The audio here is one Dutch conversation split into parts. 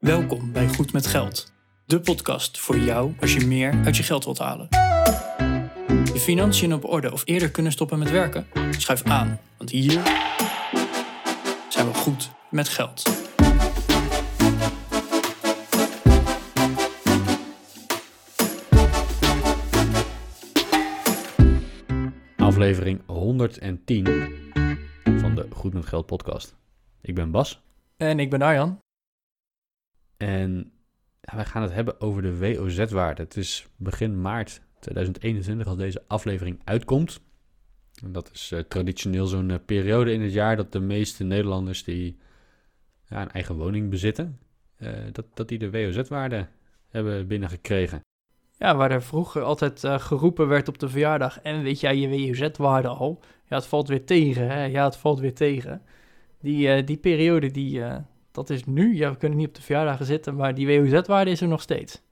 Welkom bij Goed met Geld, de podcast voor jou als je meer uit je geld wilt halen. Je financiën op orde of eerder kunnen stoppen met werken? Schuif aan, want hier zijn we goed met geld. Aflevering 110 van de Goed met Geld podcast. Ik ben Bas En ik ben Arjan. En wij gaan het hebben over de WOZ-waarde. Het is begin maart 2021 als deze aflevering uitkomt. En dat is eh, traditioneel zo'n eh, periode in het jaar dat de meeste Nederlanders die ja, een eigen woning bezitten, eh, dat, dat die de WOZ-waarde hebben binnengekregen. Ja, waar er vroeger altijd geroepen werd op de verjaardag. En weet jij je WOZ-waarde al? Ja, het valt weer tegen, hè? Ja, het valt weer tegen. Die, die periode, die, dat is nu. Ja, we kunnen niet op de verjaardagen zitten, maar die WOZ-waarde is er nog steeds.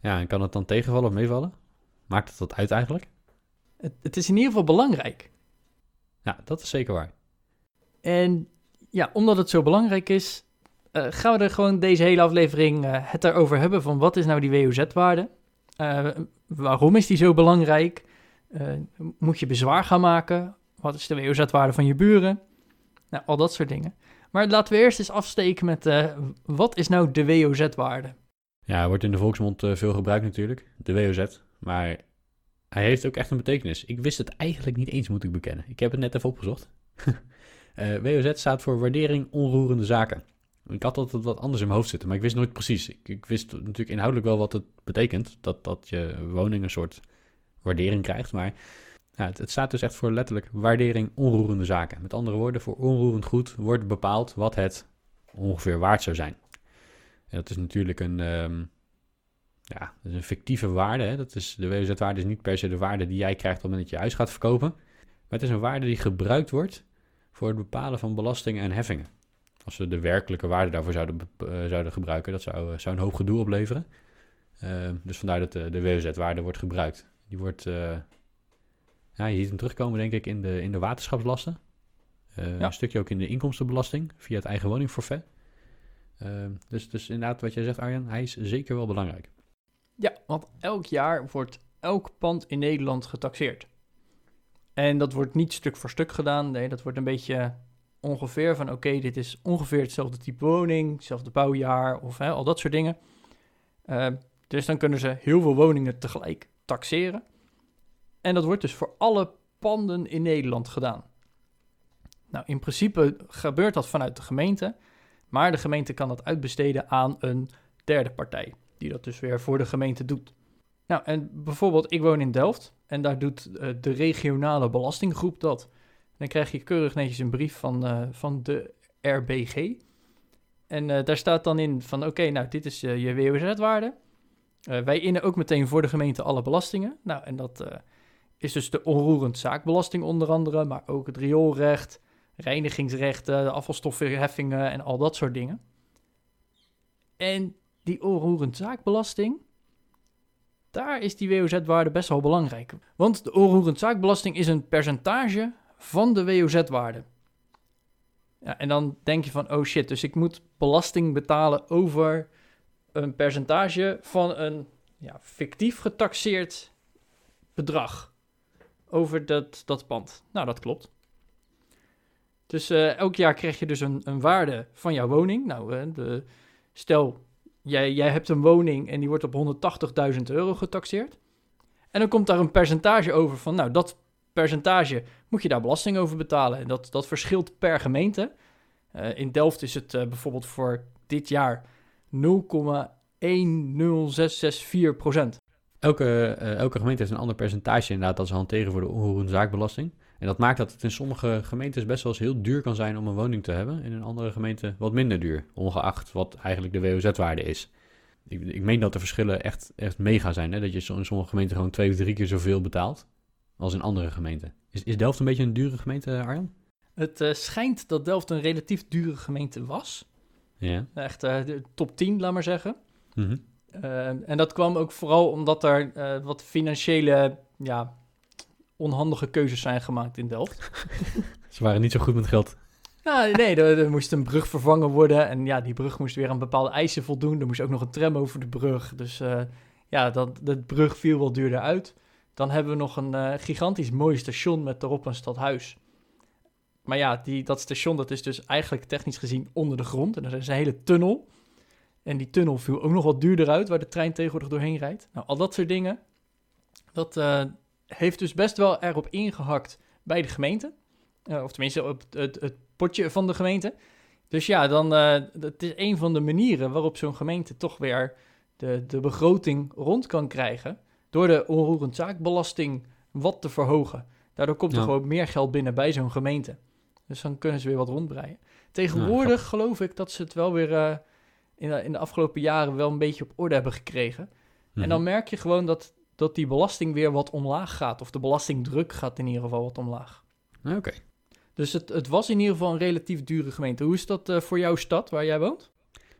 Ja, en kan het dan tegenvallen of meevallen? Maakt het dat uit eigenlijk? Het, het is in ieder geval belangrijk. Ja, dat is zeker waar. En ja, omdat het zo belangrijk is, eh, gaan we er gewoon deze hele aflevering eh, het erover hebben van wat is nou die WOZ-waarde? Eh, waarom is die zo belangrijk? Moet je bezwaar gaan maken? Wat is de WOZ-waarde van je buren? Nou, al dat soort dingen. Maar laten we eerst eens afsteken met eh, wat is nou de WOZ-waarde? Ja, wordt in de volksmond eh, veel gebruikt natuurlijk, de WOZ. Maar hij heeft ook echt een betekenis. Ik wist het eigenlijk niet eens, moet ik bekennen. Ik heb het net even opgezocht. Eh, WOZ staat voor Waardering Onroerende Zaken. Ik had altijd wat anders in mijn hoofd zitten, maar ik wist nooit precies. Ik, ik wist natuurlijk inhoudelijk wel wat het betekent. Dat, dat je woning een soort waardering krijgt. Maar het, staat dus echt voor letterlijk Waardering Onroerende Zaken. Met andere woorden, voor onroerend goed wordt bepaald wat het ongeveer waard zou zijn. En dat is natuurlijk een, ehm, ja, dat is een fictieve waarde. Hè? Dat is, de WOZ-waarde is niet per se de waarde die jij krijgt op het moment dat je huis gaat verkopen. Maar het is een waarde die gebruikt wordt voor het bepalen van belastingen en heffingen. Als we de werkelijke waarde daarvoor zouden, eh, zouden gebruiken, dat zou, eh, zou een hoop gedoe opleveren. Ehm, dus vandaar dat de, de WOZ-waarde wordt gebruikt. Die wordt, eh, ja, je ziet hem terugkomen denk ik in de, in de waterschapslasten. Eh, Ja. Een stukje ook in de inkomstenbelasting via het eigen woningforfait. Ehm, dus, dus inderdaad, wat jij zegt Arjan, hij is zeker wel belangrijk. Ja, want elk jaar wordt elk pand in Nederland getaxeerd. En dat wordt niet stuk voor stuk gedaan. Nee, dat wordt een beetje ongeveer van... oké, dit is ongeveer hetzelfde type woning, hetzelfde bouwjaar of hè, al dat soort dingen. Eh, dus dan kunnen ze heel veel woningen tegelijk taxeren. En dat wordt dus voor alle panden in Nederland gedaan. Nou, in principe gebeurt dat vanuit de gemeente... maar de gemeente kan dat uitbesteden aan een derde partij die dat dus weer voor de gemeente doet. Nou, en bijvoorbeeld, ik woon in Delft en daar doet eh, de regionale belastinggroep dat. Dan krijg je keurig netjes een brief van, eh, van de RBG. En eh, daar staat dan in van, oké, nou, dit is je WOZ-waarde. Wij innen ook meteen voor de gemeente alle belastingen. Nou, en dat is dus de onroerend zaakbelasting onder andere, maar ook het rioolrecht, reinigingsrechten, de afvalstoffenheffingen en al dat soort dingen. En die onroerend zaakbelasting, daar is die WOZ-waarde best wel belangrijk. Want de onroerend zaakbelasting is een percentage van de WOZ-waarde. Ja, en dan denk je van, oh shit, dus ik moet belasting betalen over een percentage van een ja, fictief getaxeerd bedrag over dat, dat pand. Nou, dat klopt. Dus eh, elk jaar krijg je dus een, een waarde van jouw woning. Nou, eh, de, stel, jij, jij hebt een woning en die wordt op 180.000 euro getaxeerd. En dan komt daar een percentage over van, nou, dat percentage moet je daar belasting over betalen. En dat, dat verschilt per gemeente. Eh, in Delft is het bijvoorbeeld voor dit jaar 0,10664 procent. Elke, eh, elke gemeente heeft een ander percentage inderdaad dat ze hanteren voor de onroerende zaakbelasting. En dat maakt dat het in sommige gemeentes best wel eens heel duur kan zijn om een woning te hebben. En in andere gemeenten wat minder duur, ongeacht wat eigenlijk de WOZ-waarde is. Ik, ik meen dat de verschillen echt, echt mega zijn. Hè? Dat je in sommige gemeenten gewoon twee of drie keer zoveel betaalt als in andere gemeenten. Is, is Delft een beetje een dure gemeente, Arjan? Het eh, schijnt dat Delft een relatief dure gemeente was. Ja. Echt eh, de top 10, laat maar zeggen. Eh, en dat kwam ook vooral omdat er eh, wat financiële, ja, onhandige keuzes zijn gemaakt in Delft. Ze waren niet zo goed met geld. Nou, nee, er, er moest een brug vervangen worden. En ja, die brug moest weer aan bepaalde eisen voldoen. Er moest ook nog een tram over de brug. Dus eh, ja, dat, de brug viel wel duurder uit. Dan hebben we nog een eh, gigantisch mooi station met erop een stadhuis. Maar ja, die, dat station dat is dus eigenlijk technisch gezien onder de grond. En er is een hele tunnel. En die tunnel viel ook nog wat duurder uit, waar de trein tegenwoordig doorheen rijdt. Nou, al dat soort dingen. Dat eh, heeft dus best wel erop ingehakt bij de gemeente. Eh, of tenminste op het, het, potje van de gemeente. Dus ja, dan, uh, dat is een van de manieren waarop zo'n gemeente toch weer de, de begroting rond kan krijgen. Door de onroerend zaakbelasting wat te verhogen. Daardoor komt er gewoon meer geld binnen bij zo'n gemeente. Dus dan kunnen ze weer wat rondbreien. Tegenwoordig geloof ik dat ze het wel weer in, de, in de afgelopen jaren wel een beetje op orde hebben gekregen. En dan mhm. merk je gewoon dat, dat die belasting weer wat omlaag gaat. Of de belastingdruk gaat in ieder geval wat omlaag. Oké. Dus het, het was in ieder geval een relatief dure gemeente. Hoe is dat uh, voor jouw stad waar jij woont?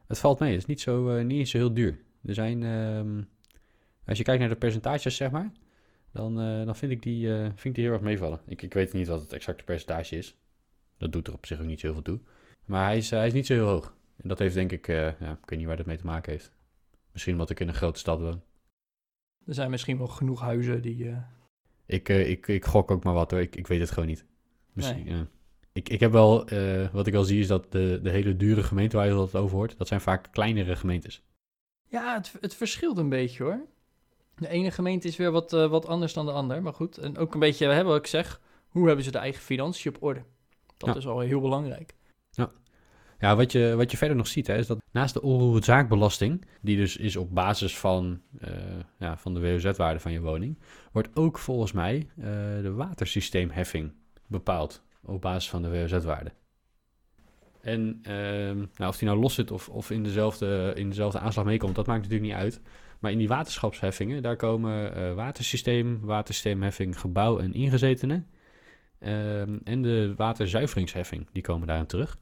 Het valt mee. Het is niet zo, uh, niet zo heel duur. Er zijn, uh, als je kijkt naar de percentages, zeg maar, dan, dan vind, ik die, vind ik die heel erg meevallen. Ik, ik weet niet wat het exacte percentage is. Dat doet er op zich ook niet zoveel toe. Maar hij is, hij is niet zo heel hoog. En dat heeft denk ik, ja, ik weet niet waar dat mee te maken heeft. Misschien omdat ik in een grote stad woon. Er zijn misschien wel genoeg huizen die... Ik, ik, ik gok ook maar wat hoor. Ik, ik weet het gewoon niet. Misschien, ik, ik heb wel, uh, wat ik al zie is dat de, de hele dure gemeenten waar je dat over hoort, dat zijn vaak kleinere gemeentes. Ja, het, het verschilt een beetje hoor. De ene gemeente is weer wat, uh, wat anders dan de ander, maar goed. En ook een beetje, hè, wat ik zeg, hoe hebben ze de eigen financiën op orde? Dat is al heel belangrijk. Ja. Ja, wat je, wat je verder nog ziet, hè, is dat naast de onroerend zaakbelasting, die dus is op basis van, uh, ja, van de WOZ-waarde van je woning, wordt ook volgens mij uh, de watersysteemheffing bepaald op basis van de WOZ-waarde. En ehm, nou, of die nou los zit of, of in, dezelfde, in dezelfde aanslag meekomt, dat maakt natuurlijk niet uit. Maar in die waterschapsheffingen, daar komen uh, watersysteem, watersysteemheffing, gebouw en ingezetenen. Ehm, en de waterzuiveringsheffing, die komen daarin terug.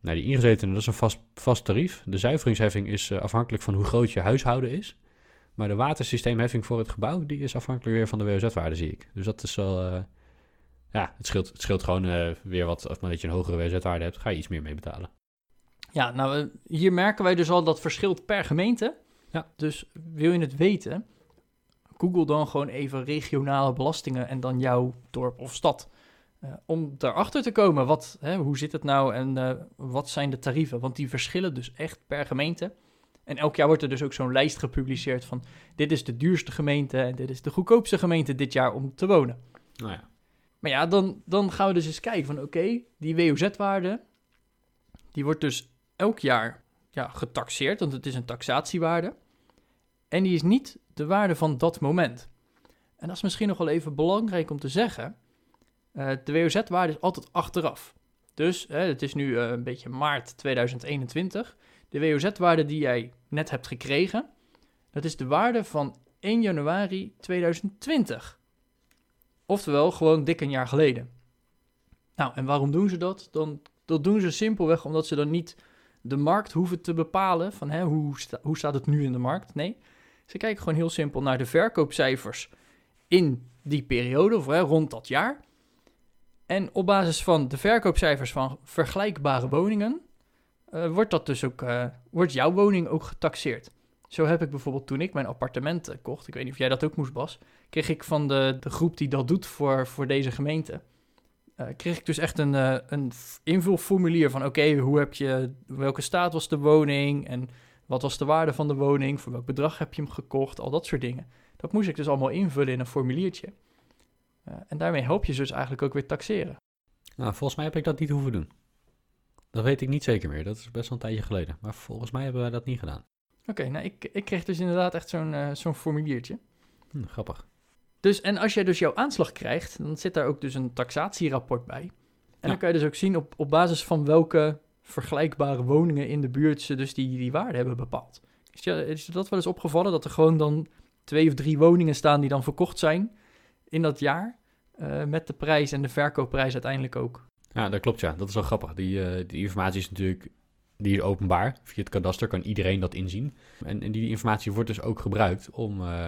Nou, die ingezetenen, dat is een vast, vast tarief. De zuiveringsheffing is uh, afhankelijk van hoe groot je huishouden is. Maar de watersysteemheffing voor het gebouw, die is afhankelijk weer van de WOZ-waarde, zie ik. Dus dat is wel, uh, ja, het scheelt, het scheelt gewoon uh, weer wat. Of maar dat je een hogere WZ-waarde hebt, ga je iets meer mee betalen. Ja, nou, hier merken wij dus al dat verschilt per gemeente. Ja. Dus wil je het weten, google dan gewoon even regionale belastingen en dan jouw dorp of stad. Uh, om daarachter te komen, wat, hè, hoe zit het nou en uh, wat zijn de tarieven? Want die verschillen dus echt per gemeente. En elk jaar wordt er dus ook zo'n lijst gepubliceerd van... dit is de duurste gemeente en dit is de goedkoopste gemeente dit jaar om te wonen. Nou ja. Maar ja, dan, dan gaan we dus eens kijken van oké, die WOZ-waarde, die wordt dus elk jaar ja, getaxeerd, want het is een taxatiewaarde. En die is niet de waarde van dat moment. En dat is misschien nog wel even belangrijk om te zeggen. Uh, de WOZ-waarde is altijd achteraf. Dus het is nu uh, een beetje maart 2021. De WOZ-waarde die jij net hebt gekregen, dat is de waarde van 1 januari 2020. Oftewel, gewoon dik een jaar geleden. Nou, en waarom doen ze dat? Dan, dat doen ze simpelweg omdat ze dan niet de markt hoeven te bepalen van hè, hoe, hoe staat het nu in de markt. Nee, ze kijken gewoon heel simpel naar de verkoopcijfers in die periode, of hè, rond dat jaar. En op basis van de verkoopcijfers van vergelijkbare woningen, uh, wordt, dat dus ook, uh, wordt jouw woning ook getaxeerd. Zo heb ik bijvoorbeeld toen ik mijn appartement uh, kocht, ik weet niet of jij dat ook moest, Bas, kreeg ik van de, de groep die dat doet voor, voor deze gemeente, uh, kreeg ik dus echt een, een invulformulier van oké, hoe heb je, welke staat was de woning en wat was de waarde van de woning, voor welk bedrag heb je hem gekocht, al dat soort dingen. Dat moest ik dus allemaal invullen in een formuliertje. Uh, en daarmee help je ze dus eigenlijk ook weer taxeren. Nou, volgens mij heb ik dat niet hoeven doen. Dat weet ik niet zeker meer. Dat is best wel een tijdje geleden. Maar volgens mij hebben wij dat niet gedaan. Oké, okay, nou ik, ik kreeg dus inderdaad echt zo'n zo'n formuliertje. Hm, grappig. Dus, en als jij dus jouw aanslag krijgt, dan zit daar ook dus een taxatierapport bij. En ja. dan kan je dus ook zien op, op basis van welke vergelijkbare woningen in de buurt ze dus die, die waarde hebben bepaald. Is je, is dat wel eens opgevallen, dat er gewoon dan twee of drie woningen staan die dan verkocht zijn in dat jaar, uh, met de prijs en de verkoopprijs uiteindelijk ook? Ja, dat klopt ja. Dat is wel grappig. Die, uh, die informatie is natuurlijk die is openbaar. Via het kadaster kan iedereen dat inzien. En, en die informatie wordt dus ook gebruikt om... Uh,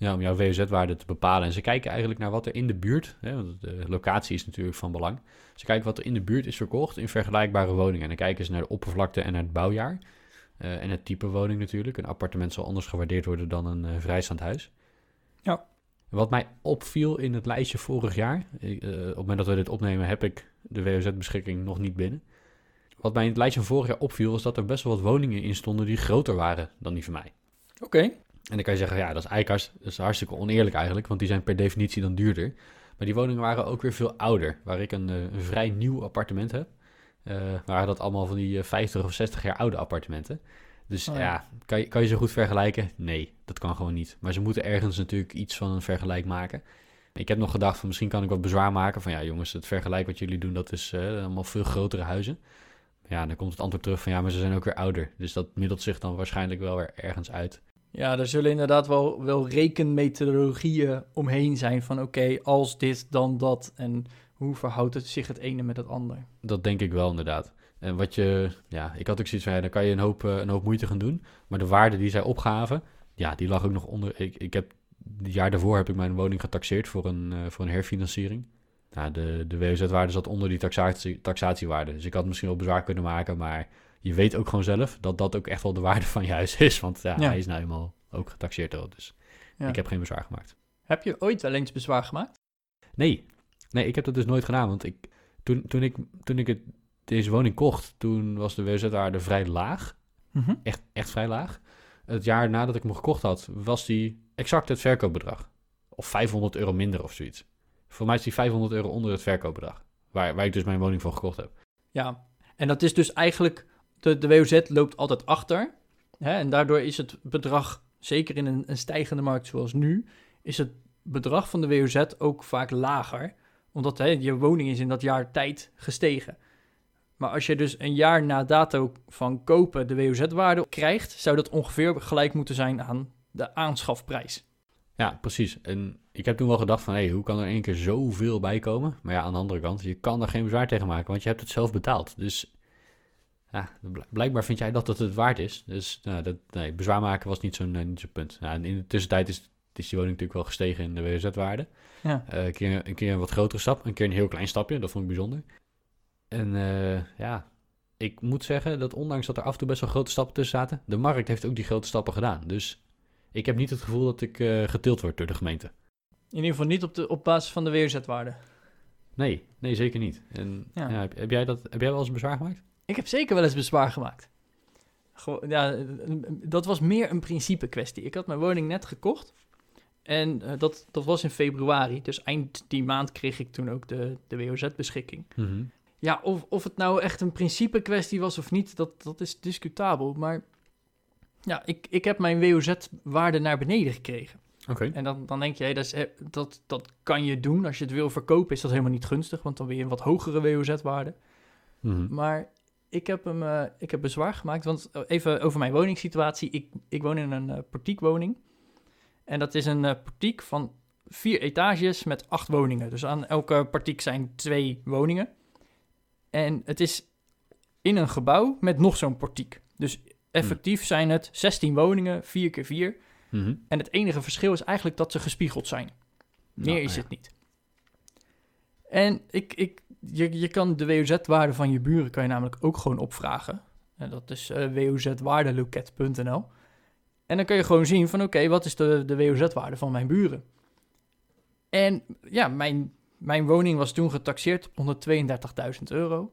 Ja, om jouw WOZ-waarde te bepalen. En ze kijken eigenlijk naar wat er in de buurt, hè, want de locatie is natuurlijk van belang. Ze kijken wat er in de buurt is verkocht in vergelijkbare woningen. En dan kijken ze naar de oppervlakte en naar het bouwjaar. Eh, en het type woning natuurlijk. Een appartement zal anders gewaardeerd worden dan een eh, vrijstaand huis. Ja. Wat mij opviel in het lijstje vorig jaar, eh, op het moment dat we dit opnemen heb ik de WOZ-beschikking nog niet binnen. Wat mij in het lijstje van vorig jaar opviel, is dat er best wel wat woningen in stonden die groter waren dan die van mij. Oké. En dan kan je zeggen, ja, dat is eigenlijk dat is hartstikke oneerlijk eigenlijk, want die zijn per definitie dan duurder. Maar die woningen waren ook weer veel ouder. Waar ik een, eh, een vrij nieuw appartement heb, eh, waren dat allemaal van die eh, 50 of 60 jaar oude appartementen. Dus Oh ja. ja, kan, je, kan je ze goed vergelijken? Nee, dat kan gewoon niet. Maar ze moeten ergens natuurlijk iets van een vergelijk maken. Ik heb nog gedacht van misschien kan ik wat bezwaar maken van ja jongens, het vergelijk wat jullie doen, dat is eh, allemaal veel grotere huizen. Ja, dan komt het antwoord terug van ja, maar ze zijn ook weer ouder. Dus dat middelt zich dan waarschijnlijk wel weer ergens uit. Ja, er zullen inderdaad wel, wel rekenmethodologieën omheen zijn van oké, als dit, dan dat. En hoe verhoudt het zich het ene met het ander? Dat denk ik wel inderdaad. En wat je, ja, ik had ook zoiets van, ja, dan kan je een hoop, eh, een hoop moeite gaan doen. Maar de waarde die zij opgaven, ja, die lag ook nog onder. Ik, ik heb, het jaar daarvoor heb ik mijn woning getaxeerd voor een, eh, voor een herfinanciering. Nou, de, de WOZ-waarde zat onder die taxatie, taxatiewaarde. Dus ik had misschien wel bezwaar kunnen maken, maar je weet ook gewoon zelf dat dat ook echt wel de waarde van je huis is. Want ja, Ja. hij is nou eenmaal ook getaxeerd al. Dus Ja. ik heb geen bezwaar gemaakt. Heb je ooit wel eens bezwaar gemaakt? Nee, nee, ik heb dat dus nooit gedaan. Want ik, toen, toen, ik, toen ik het, deze woning kocht, toen was de WOZ-waarde vrij laag. Mhm. Echt, echt vrij laag. Het jaar nadat ik hem gekocht had, was die exact het verkoopbedrag. Of 500 euro minder of zoiets. Voor mij is die 500 euro onder het verkoopbedrag. Waar, waar ik dus mijn woning voor gekocht heb. Ja, en dat is dus eigenlijk, de, de WOZ loopt altijd achter. Hè, en daardoor is het bedrag, zeker in een, een stijgende markt zoals nu, is het bedrag van de WOZ ook vaak lager. Omdat hè, je woning is in dat jaar tijd gestegen. Maar als je dus een jaar na dato van kopen de WOZ-waarde krijgt, zou dat ongeveer gelijk moeten zijn aan de aanschafprijs. Ja, precies. En ik heb toen wel gedacht van, hé, hoe kan er één keer zoveel bij komen? Maar ja, aan de andere kant, je kan er geen bezwaar tegen maken, want je hebt het zelf betaald. Dus ja, bl- blijkbaar vind jij dat het het waard is. Dus nou, dat, nee, bezwaar maken was niet zo'n eh, niet zo'n punt. Nou, en in de tussentijd is, is die woning natuurlijk wel gestegen in de WZ-waarde. Ja. Eh, een, keer, een keer een wat grotere stap, een keer een heel klein stapje. Dat vond ik bijzonder. En eh, ja, ik moet zeggen dat ondanks dat er af en toe best wel grote stappen tussen zaten, de markt heeft ook die grote stappen gedaan. Dus ik heb niet het gevoel dat ik eh, getild word door de gemeente. In ieder geval niet op, de, op basis van de WOZ-waarde. Nee, nee, zeker niet. En Ja. ja. heb, heb jij dat, heb jij wel eens bezwaar gemaakt? Ik heb zeker wel eens bezwaar gemaakt. Ja, dat was meer een principe kwestie. Ik had mijn woning net gekocht. En eh, dat, dat was in februari. Dus eind die maand kreeg ik toen ook de, de WOZ-beschikking. Ja, of, of het nou echt een principe kwestie was of niet, dat, dat is discutabel. Maar ja, ik, ik heb mijn WOZ-waarde naar beneden gekregen. Oké. En dan, dan denk je, hé, dat, is, eh, dat, dat kan je doen. Als je het wil verkopen, is dat helemaal niet gunstig. Want dan wil je een wat hogere WOZ-waarde. Mhm. Maar ik heb hem eh, ik heb bezwaar gemaakt. Want eh, even over mijn woningssituatie. Ik, ik woon in een eh portiekwoning. En dat is een eh portiek van vier etages met acht woningen. Dus aan elke portiek zijn twee woningen. En het is in een gebouw met nog zo'n portiek. Dus effectief zijn het 16 woningen, 4 keer 4. Mhm. En het enige verschil is eigenlijk dat ze gespiegeld zijn. Meer Nou, is ja. het niet. En ik, ik, je, je kan de WOZ-waarde van je buren kan je namelijk ook gewoon opvragen. En dat is eh wozwaardeloket.nl. En dan kun je gewoon zien van oké, wat is de, de WOZ-waarde van mijn buren? En ja, mijn, mijn woning was toen getaxeerd op 132.000 euro.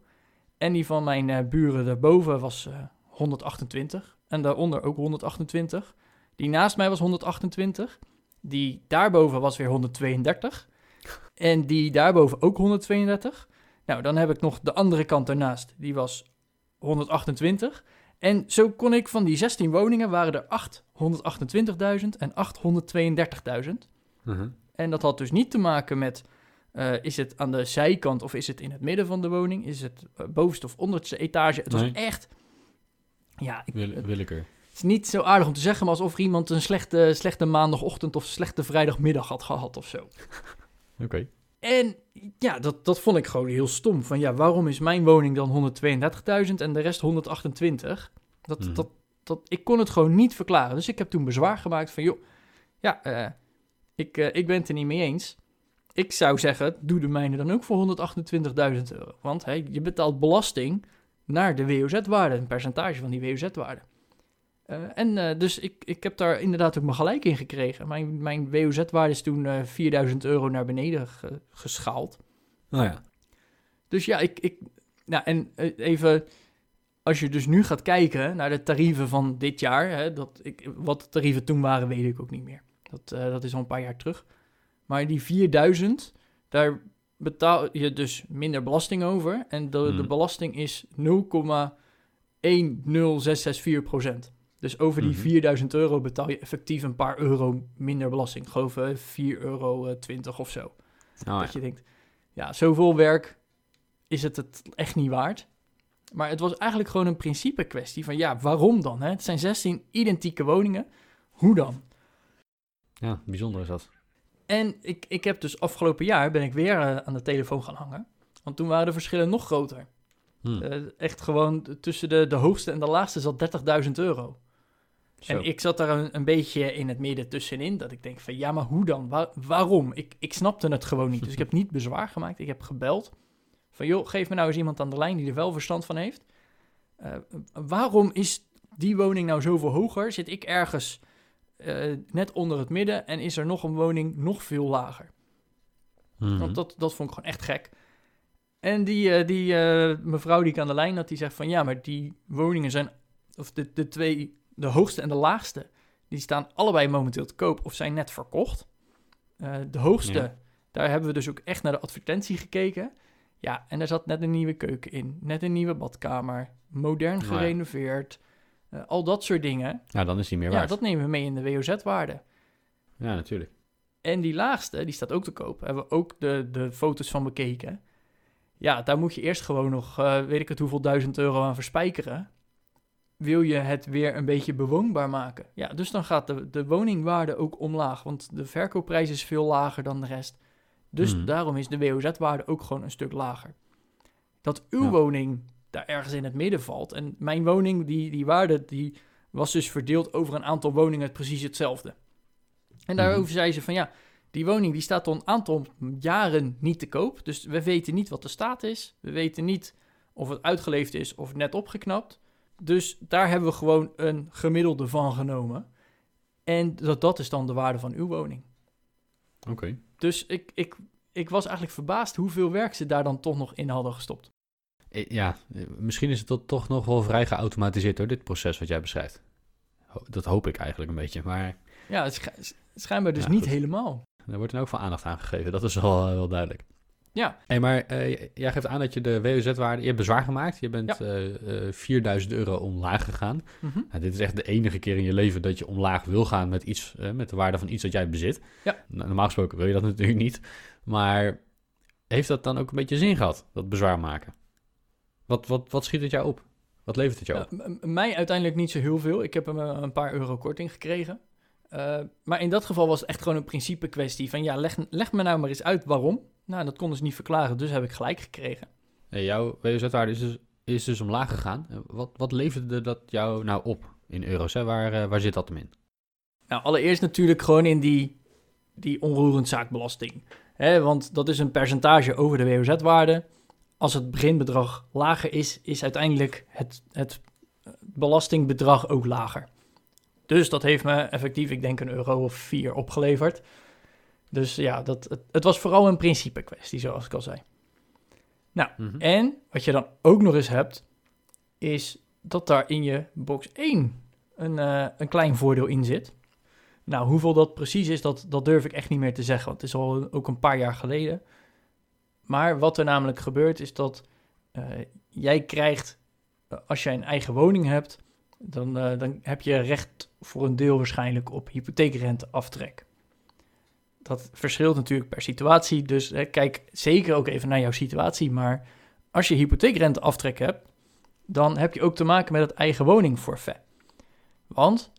En die van mijn eh, buren daarboven was eh 128. En daaronder ook 128. Die naast mij was 128. Die daarboven was weer 132. En die daarboven ook 132. Nou, dan heb ik nog de andere kant daarnaast. Die was 128. En zo kon ik van die 16 woningen waren er 8 128.000 en 8 132.000. Mhm. En dat had dus niet te maken met... eh, is het aan de zijkant of is het in het midden van de woning? Is het eh, bovenste of onderste etage? Het was Nee. echt... Ja, ik, Wil, willekeur. het is niet zo aardig om te zeggen, maar alsof iemand een slechte, slechte maandagochtend of slechte vrijdagmiddag had gehad of zo. Oké. En ja, dat, dat vond ik gewoon heel stom. Van ja, waarom is mijn woning dan 132.000 en de rest 128? Dat, Mhm. dat, dat, ik kon het gewoon niet verklaren. Dus ik heb toen bezwaar gemaakt van, joh, ja, eh, Ik, ik ben het er niet mee eens. Ik zou zeggen, doe de mijne dan ook voor 128.000 euro. Want hè, je betaalt belasting naar de WOZ-waarde, een percentage van die WOZ-waarde. Uh, en uh, dus ik, ik heb daar inderdaad ook mijn gelijk in gekregen. Mijn, mijn WOZ-waarde is toen uh, 4000 euro naar beneden ge, geschaald. Oh ja. Dus ja, ik, ik nou en even, als je dus nu gaat kijken naar de tarieven van dit jaar, hè, dat ik, wat de tarieven toen waren, weet ik ook niet meer. Dat, dat is al een paar jaar terug. Maar die 4000, daar betaal je dus minder belasting over. En de, Hmm. de belasting is 0,10664 procent. Dus over die Mhm. 4000 euro betaal je effectief een paar euro minder belasting. Ik geloof eh, 4,20 euro of zo. Oh, Dat je denkt, ja, zoveel werk is het het echt niet waard. Maar het was eigenlijk gewoon een principe kwestie van, ja, waarom dan? Hè? Het zijn 16 identieke woningen. Hoe dan? ja, bijzonder is dat. En ik, ik heb dus afgelopen jaar ben ik weer eh, aan de telefoon gaan hangen. Want toen waren de verschillen nog groter. Hm. Eh, echt gewoon tussen de, de hoogste en de laagste zat 30.000 euro. Zo. En ik zat daar een, een beetje in het midden tussenin. Dat ik denk van ja, maar hoe dan? Wa- waarom? Ik, ik snapte het gewoon niet. Dus ik heb niet bezwaar gemaakt. Ik heb gebeld. Van joh, geef me nou eens iemand aan de lijn die er wel verstand van heeft. Eh, waarom is die woning nou zoveel hoger? Zit ik ergens eh, net onder het midden en is er nog een woning nog veel lager? Mhm. Want dat, dat vond ik gewoon echt gek. En die, eh, die eh, mevrouw die ik aan de lijn had, die zegt van ja, maar die woningen zijn, of de, de twee, de hoogste en de laagste, die staan allebei momenteel te koop of zijn net verkocht. De hoogste, Ja. daar hebben we dus ook echt naar de advertentie gekeken. Ja, en daar zat net een nieuwe keuken in, net een nieuwe badkamer, modern ja. Eh, al dat soort dingen. Ja, dan is die meer Ja, waard. dat nemen we mee in de WOZ-waarde. Ja, natuurlijk. En die laagste, die staat ook te koop. Hebben we ook de, de foto's van bekeken. Ja, daar moet je eerst gewoon nog, eh, weet ik het hoeveel duizend euro aan verspijkeren. Wil je het weer een beetje bewoonbaar maken? Ja, dus dan gaat de, de woningwaarde ook omlaag. Want de verkoopprijs is veel lager dan de rest. Dus Mhm. daarom is de WOZ-waarde ook gewoon een stuk lager. Dat uw Ja. woning daar ergens in het midden valt. En mijn woning, die, die waarde, die was dus verdeeld over een aantal woningen precies hetzelfde. En daarover Mhm. zei ze van ja, die woning die staat al een aantal jaren niet te koop. Dus we weten niet wat de staat is. We weten niet of het uitgeleefd is of net opgeknapt. Dus daar hebben we gewoon een gemiddelde van genomen. En dat, dat is dan de waarde van uw woning. Oké. Dus ik, ik, ik was eigenlijk verbaasd hoeveel werk ze daar dan toch nog in hadden gestopt. Eh, Ja, eh, misschien is het tot- toch nog wel vrij geautomatiseerd door dit proces wat jij beschrijft. Dat hoop ik eigenlijk een beetje, maar Ja, het schij- schijnbaar dus Ja, niet goed. helemaal. daar wordt dan ook veel aandacht aan gegeven. Dat is wel, eh, wel duidelijk. Ja. Hey, maar jij geeft aan dat je de WOZ-waarde... Je hebt bezwaar gemaakt. Je bent Ja. eh, eh, 4000 euro omlaag gegaan. Mhm. Nou, dit is echt de enige keer in je leven dat je omlaag wil gaan met, iets, met de waarde van iets dat jij bezit. Ja. Normaal gesproken wil je dat natuurlijk niet. Maar heeft dat dan ook een beetje zin gehad, dat bezwaar maken? Wat, wat, wat schiet het jou op? Wat levert het jou op? Mij uiteindelijk niet zo heel veel. Ik heb hem eh, een paar euro korting gekregen. Eh, maar in dat geval was het echt gewoon een principe kwestie van ja, leg, leg me nou maar eens uit waarom. Nou, dat konden ze niet verklaren, dus heb ik gelijk gekregen. Hey, jouw WOZ-waarde is dus, is dus omlaag gegaan. Wat, wat leverde dat jou nou op in euro's? Hè? Waar, eh, waar zit dat hem in? Nou, allereerst natuurlijk gewoon in die, die onroerend zaakbelasting. Hè, want dat is een percentage over de WOZ-waarde. Als het beginbedrag lager is, is uiteindelijk het, het belastingbedrag ook lager. Dus dat heeft me effectief, ik denk, een euro of vier opgeleverd. Dus ja, dat, het, het was vooral een principe kwestie, zoals ik al zei. Mhm. En wat je dan ook nog eens hebt, is dat daar in je box 1 een, eh, een klein voordeel in zit. Nou, hoeveel dat precies is, dat, dat durf ik echt niet meer te zeggen, want het is al ook een paar jaar geleden. Maar wat er namelijk gebeurt, is dat eh, jij krijgt, eh, als jij een eigen woning hebt, dan, eh, dan heb je recht voor een deel waarschijnlijk op hypotheekrenteaftrek. Dat verschilt natuurlijk per situatie, dus hè, kijk zeker ook even naar jouw situatie. Maar als je hypotheekrenteaftrek hebt, dan heb je ook te maken met het eigen woningforfait. Want,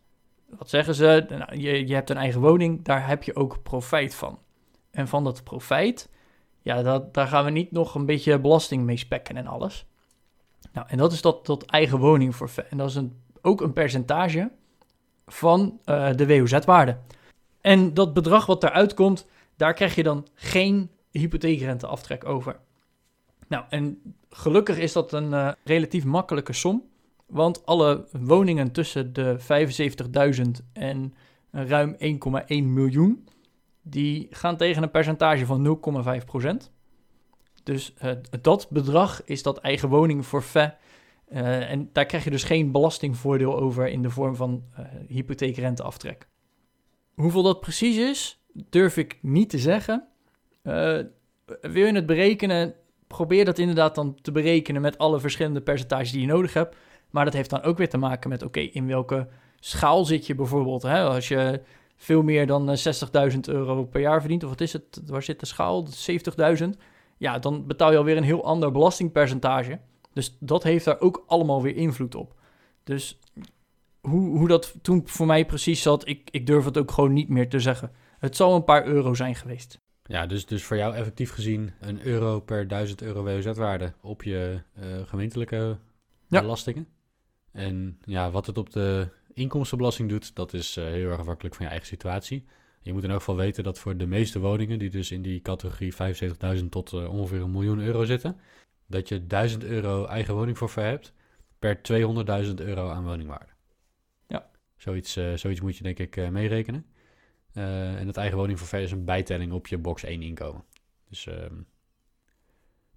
wat zeggen ze, nou, je, je hebt een eigen woning, daar heb je ook profijt van. En van dat profijt, ja, dat, daar gaan we niet nog een beetje belasting mee spekken en alles. Nou, en dat is dat, dat eigen woningforfait. En dat is een, ook een percentage van eh, de WOZ-waarde. En dat bedrag wat daaruit komt, daar krijg je dan geen hypotheekrenteaftrek over. Nou, en gelukkig is dat een uh, relatief makkelijke som. Want alle woningen tussen de 75.000 en ruim 1,1 miljoen, die gaan tegen een percentage van 0,5%. Dus uh, dat bedrag is dat eigen woning forfait. Uh, en daar krijg je dus geen belastingvoordeel over in de vorm van uh, hypotheekrenteaftrek. Hoeveel dat precies is, durf ik niet te zeggen. wil je het berekenen, probeer dat inderdaad dan te berekenen met alle verschillende percentages die je nodig hebt. Maar dat heeft dan ook weer te maken met, oké, in welke schaal zit je bijvoorbeeld? Hè? Als je veel meer dan 60.000 euro per jaar verdient, of wat is het, waar zit de schaal? 70.000 ja, dan betaal je alweer een heel ander belastingpercentage. Dus dat heeft daar ook allemaal weer invloed op. Dus hoe, hoe dat toen voor mij precies zat, ik, ik durf het ook gewoon niet meer te zeggen. Het zal een paar euro zijn geweest. Ja, dus, dus voor jou effectief gezien een euro per 1000 euro WOZ-waarde op je uh, gemeentelijke ja. belastingen. En ja, wat het op de inkomstenbelasting doet, dat is uh, heel erg afhankelijk van je eigen situatie. Je moet in elk geval weten dat voor de meeste woningen, die dus in die categorie 75.000 tot uh, ongeveer een miljoen euro zitten, dat je 1000 euro eigen woningforfait hebt per 200.000 euro aan woningwaarde. Ja. Zoiets, uh, zoiets moet je denk ik uh, meerekenen. en het eigen woningforfait is een bijtelling op je box 1 inkomen. Dus ehm,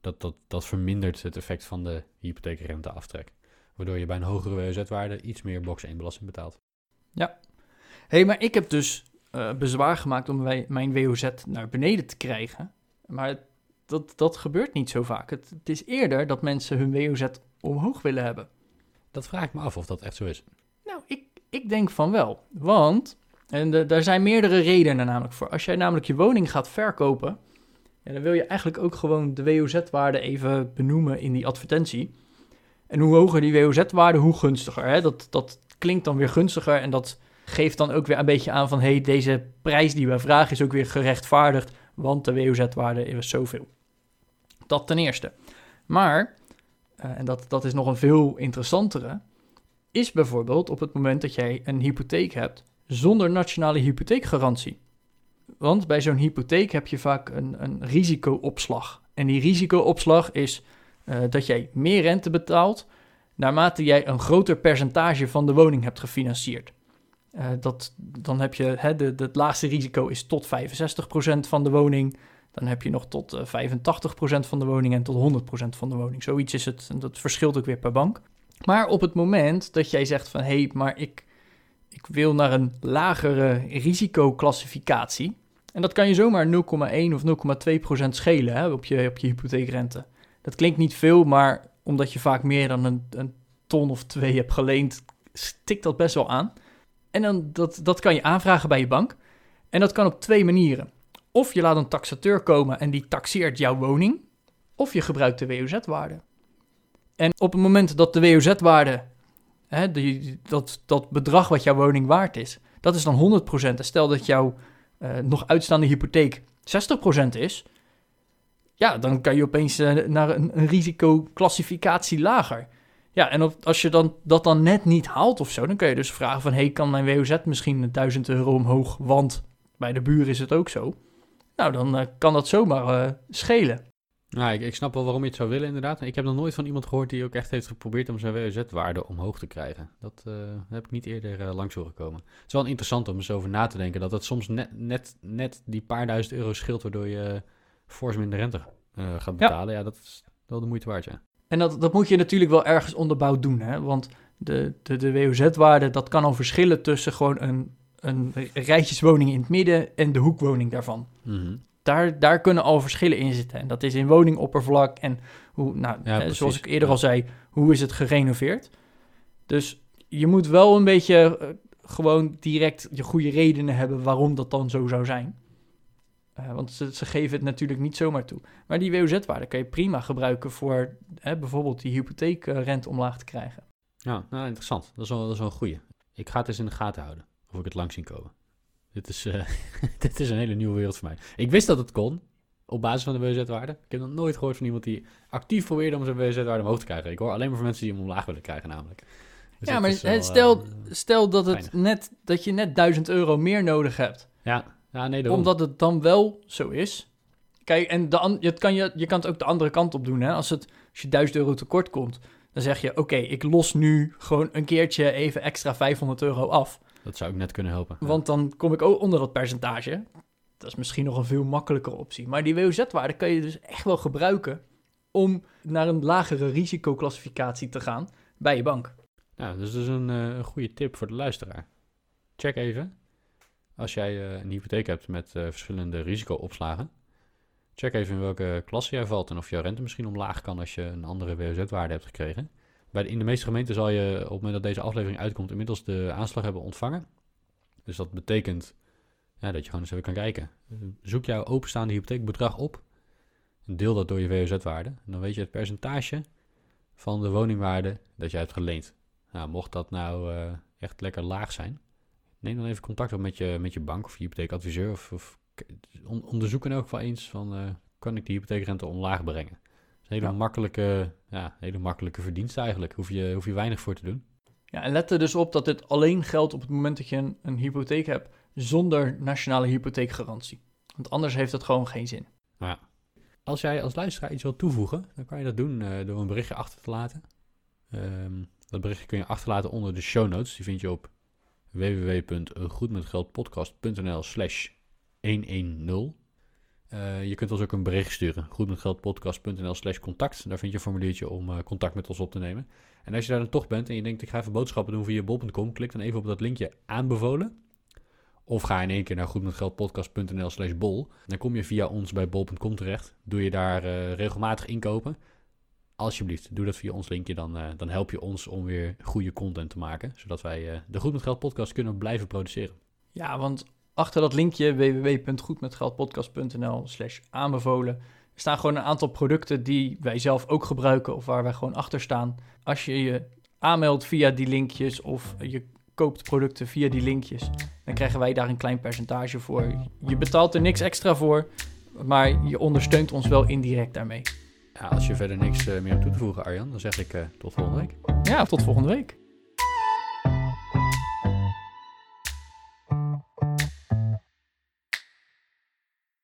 dat, dat, dat vermindert het effect van de hypotheekrenteaftrek. Waardoor je bij een hogere WOZ-waarde iets meer box 1 belasting betaalt. Ja. Hé, hey, maar ik heb dus uh, bezwaar gemaakt om wij, mijn WOZ naar beneden te krijgen. Maar dat, dat gebeurt niet zo vaak. Het, het, is eerder dat mensen hun WOZ omhoog willen hebben. Dat vraag ik me af of dat echt zo is. Nou, ik, ik denk van wel. Want, en de, daar zijn meerdere redenen namelijk voor. Als jij namelijk je woning gaat verkopen, ja, dan wil je eigenlijk ook gewoon de WOZ-waarde even benoemen in die advertentie. En hoe hoger die WOZ-waarde, hoe gunstiger. Hè? Dat, dat klinkt dan weer gunstiger en dat geeft dan ook weer een beetje aan van... hey, deze prijs die we vragen is ook weer gerechtvaardigd... want de WOZ-waarde is zoveel. Dat ten eerste. Maar, uh, en dat, dat is nog een veel interessantere... is bijvoorbeeld op het moment dat jij een hypotheek hebt... zonder nationale hypotheekgarantie. Want bij zo'n hypotheek heb je vaak een, een risicoopslag. En die risicoopslag is uh, dat jij meer rente betaalt... naarmate jij een groter percentage van de woning hebt gefinancierd. Uh, dat, dan heb je hè, het laagste risico is tot 65% van de woning. Dan heb je nog tot uh, eh, 85% van de woning en tot 100% van de woning. Zoiets is het. En dat verschilt ook weer per bank. Maar op het moment dat jij zegt van hé, hey, maar ik, ik wil naar een lagere risicoclassificatie. En dat kan je zomaar 0,1 of 0,2% schelen hè, op, je, op je hypotheekrente. Dat klinkt niet veel, maar omdat je vaak meer dan een, een ton of twee hebt geleend, stikt dat best wel aan. En dan, dat, dat kan je aanvragen bij je bank. En dat kan op twee manieren. Of je laat een taxateur komen en die taxeert jouw woning. Of je gebruikt de WOZ-waarde. En op het moment dat de WOZ-waarde, dat, dat bedrag wat jouw woning waard is, dat is dan 100%. En stel dat jouw uh, nog uitstaande hypotheek 60% is, ja, dan kan je opeens uh, naar een, een risicoclassificatie lager. Ja, en als je dan, dat dan net niet haalt of zo, dan kun je dus vragen van... hey, kan mijn WOZ misschien 1000 euro omhoog, want bij de buren is het ook zo. Nou, dan uh, kan dat zomaar uh, schelen. Nou, ik, ik, snap wel waarom je het zou willen, inderdaad. Ik heb nog nooit van iemand gehoord die ook echt heeft geprobeerd om zijn WOZ-waarde omhoog te krijgen. Dat heb ik niet eerder langs horen komen. Het is wel interessant om eens over na te denken dat het soms net, net, net die paar duizend euro scheelt waardoor je fors minder rente gaat betalen. Ja. ja, dat is wel de moeite waard, ja. En dat, dat moet je natuurlijk wel ergens onderbouwd doen, hè? want de, de, de WOZ-waarde, dat kan al verschillen tussen gewoon een, een rijtjeswoning in het midden en de hoekwoning daarvan. Mhm. Daar, daar kunnen al verschillen in zitten. En dat is in woningoppervlak en hoe, nou, ja, zoals ik eerder al zei, hoe is het gerenoveerd? Dus je moet wel een beetje uh, gewoon direct je goede redenen hebben waarom dat dan zo zou zijn. Uh, want ze, ze, geven het natuurlijk niet zomaar toe. Maar die WOZ-waarde kan je prima gebruiken voor hè, bijvoorbeeld die hypotheekrente omlaag te krijgen. Ja, nou, interessant. Dat is, wel, dat is wel een goeie. Ik ga het eens in de gaten houden, of ik het langs zien komen. Dit is, uh, dit is een hele nieuwe wereld voor mij. Ik wist dat het kon, op basis van de WOZ-waarde. Ik heb nog nooit gehoord van iemand die actief probeerde om zijn WOZ-waarde omhoog te krijgen. Ik hoor alleen maar van mensen die hem omlaag willen krijgen namelijk. Dus ja, maar stel, uh, stel dat, het net, dat je net 1000 euro meer nodig hebt Ja, ja nee, daarom. Omdat het dan wel zo is. Kijk, en de het kan je, je kan het ook de andere kant op doen. Hè? Als, het, als je 1000 euro tekort komt, dan zeg je: Oké, ik los nu gewoon een keertje even extra 500 euro af. Dat zou ook net kunnen helpen. Ja. Want dan kom ik ook onder dat percentage. Dat is misschien nog een veel makkelijkere optie. Maar die WOZ-waarde kan je dus echt wel gebruiken om naar een lagere risicoclassificatie te gaan bij je bank. Nou, dus dat is een, eh, een goede tip voor de luisteraar. Check even. Als jij eh, een hypotheek hebt met eh, verschillende risicoopslagen. Check even in welke klasse jij valt en of jouw rente misschien omlaag kan als je een andere WOZ-waarde hebt gekregen. In de meeste gemeenten zal je op het moment dat deze aflevering uitkomt inmiddels de aanslag hebben ontvangen. Dus dat betekent ja, dat je gewoon eens even kan kijken. Zoek jouw openstaande hypotheekbedrag op. En deel dat door je WOZ-waarde. En dan weet je het percentage van de woningwaarde dat jij hebt geleend. Nou, mocht dat nou eh, echt lekker laag zijn, neem dan even contact op met je, met je bank of je hypotheekadviseur. Of, of k- on- onderzoek in elk geval eens van, eh, kan ik die hypotheekrente omlaag brengen? Dat is een hele, Ja. makkelijke, ja, hele makkelijke verdienst eigenlijk. Hoef je, hoef je weinig voor te doen. Ja, en let er dus op dat dit alleen geldt op het moment dat je een, een hypotheek hebt zonder nationale hypotheekgarantie. Want anders heeft het gewoon geen zin. Als jij als luisteraar iets wilt toevoegen, dan kan je dat doen eh, door een berichtje achter te laten. Ehm, dat berichtje kun je achterlaten onder de show notes. Die vind je op www.goedmetgeldpodcast.nl slash 110. Eh, je kunt ons ook een bericht sturen. Goedmetgeldpodcast.nl slash contact. Daar vind je een formuliertje om eh, contact met ons op te nemen. En als je daar dan toch bent en je denkt ik ga even boodschappen doen via bol.com, klik dan even op dat linkje aanbevolen. Of ga in één keer naar goedmetgeldpodcast.nl slash bol. Dan kom je via ons bij bol.com terecht. Doe je daar eh, regelmatig inkopen. Alsjeblieft, doe dat via ons linkje. Dan, eh, dan help je ons om weer goede content te maken. Zodat wij eh, de Goed met Geld podcast kunnen blijven produceren. Ja, want achter dat linkje www.goedmetgeldpodcast.nl slash aanbevolen staan gewoon een aantal producten die wij zelf ook gebruiken of waar wij gewoon achter staan. Als je je aanmeldt via die linkjes of je koopt producten via die linkjes, dan krijgen wij daar een klein percentage voor. Je betaalt er niks extra voor, maar je ondersteunt ons wel indirect daarmee. Als je verder niks eh, meer op toe te voegen, Arjan, dan zeg ik eh, tot volgende week. Ja, tot volgende week.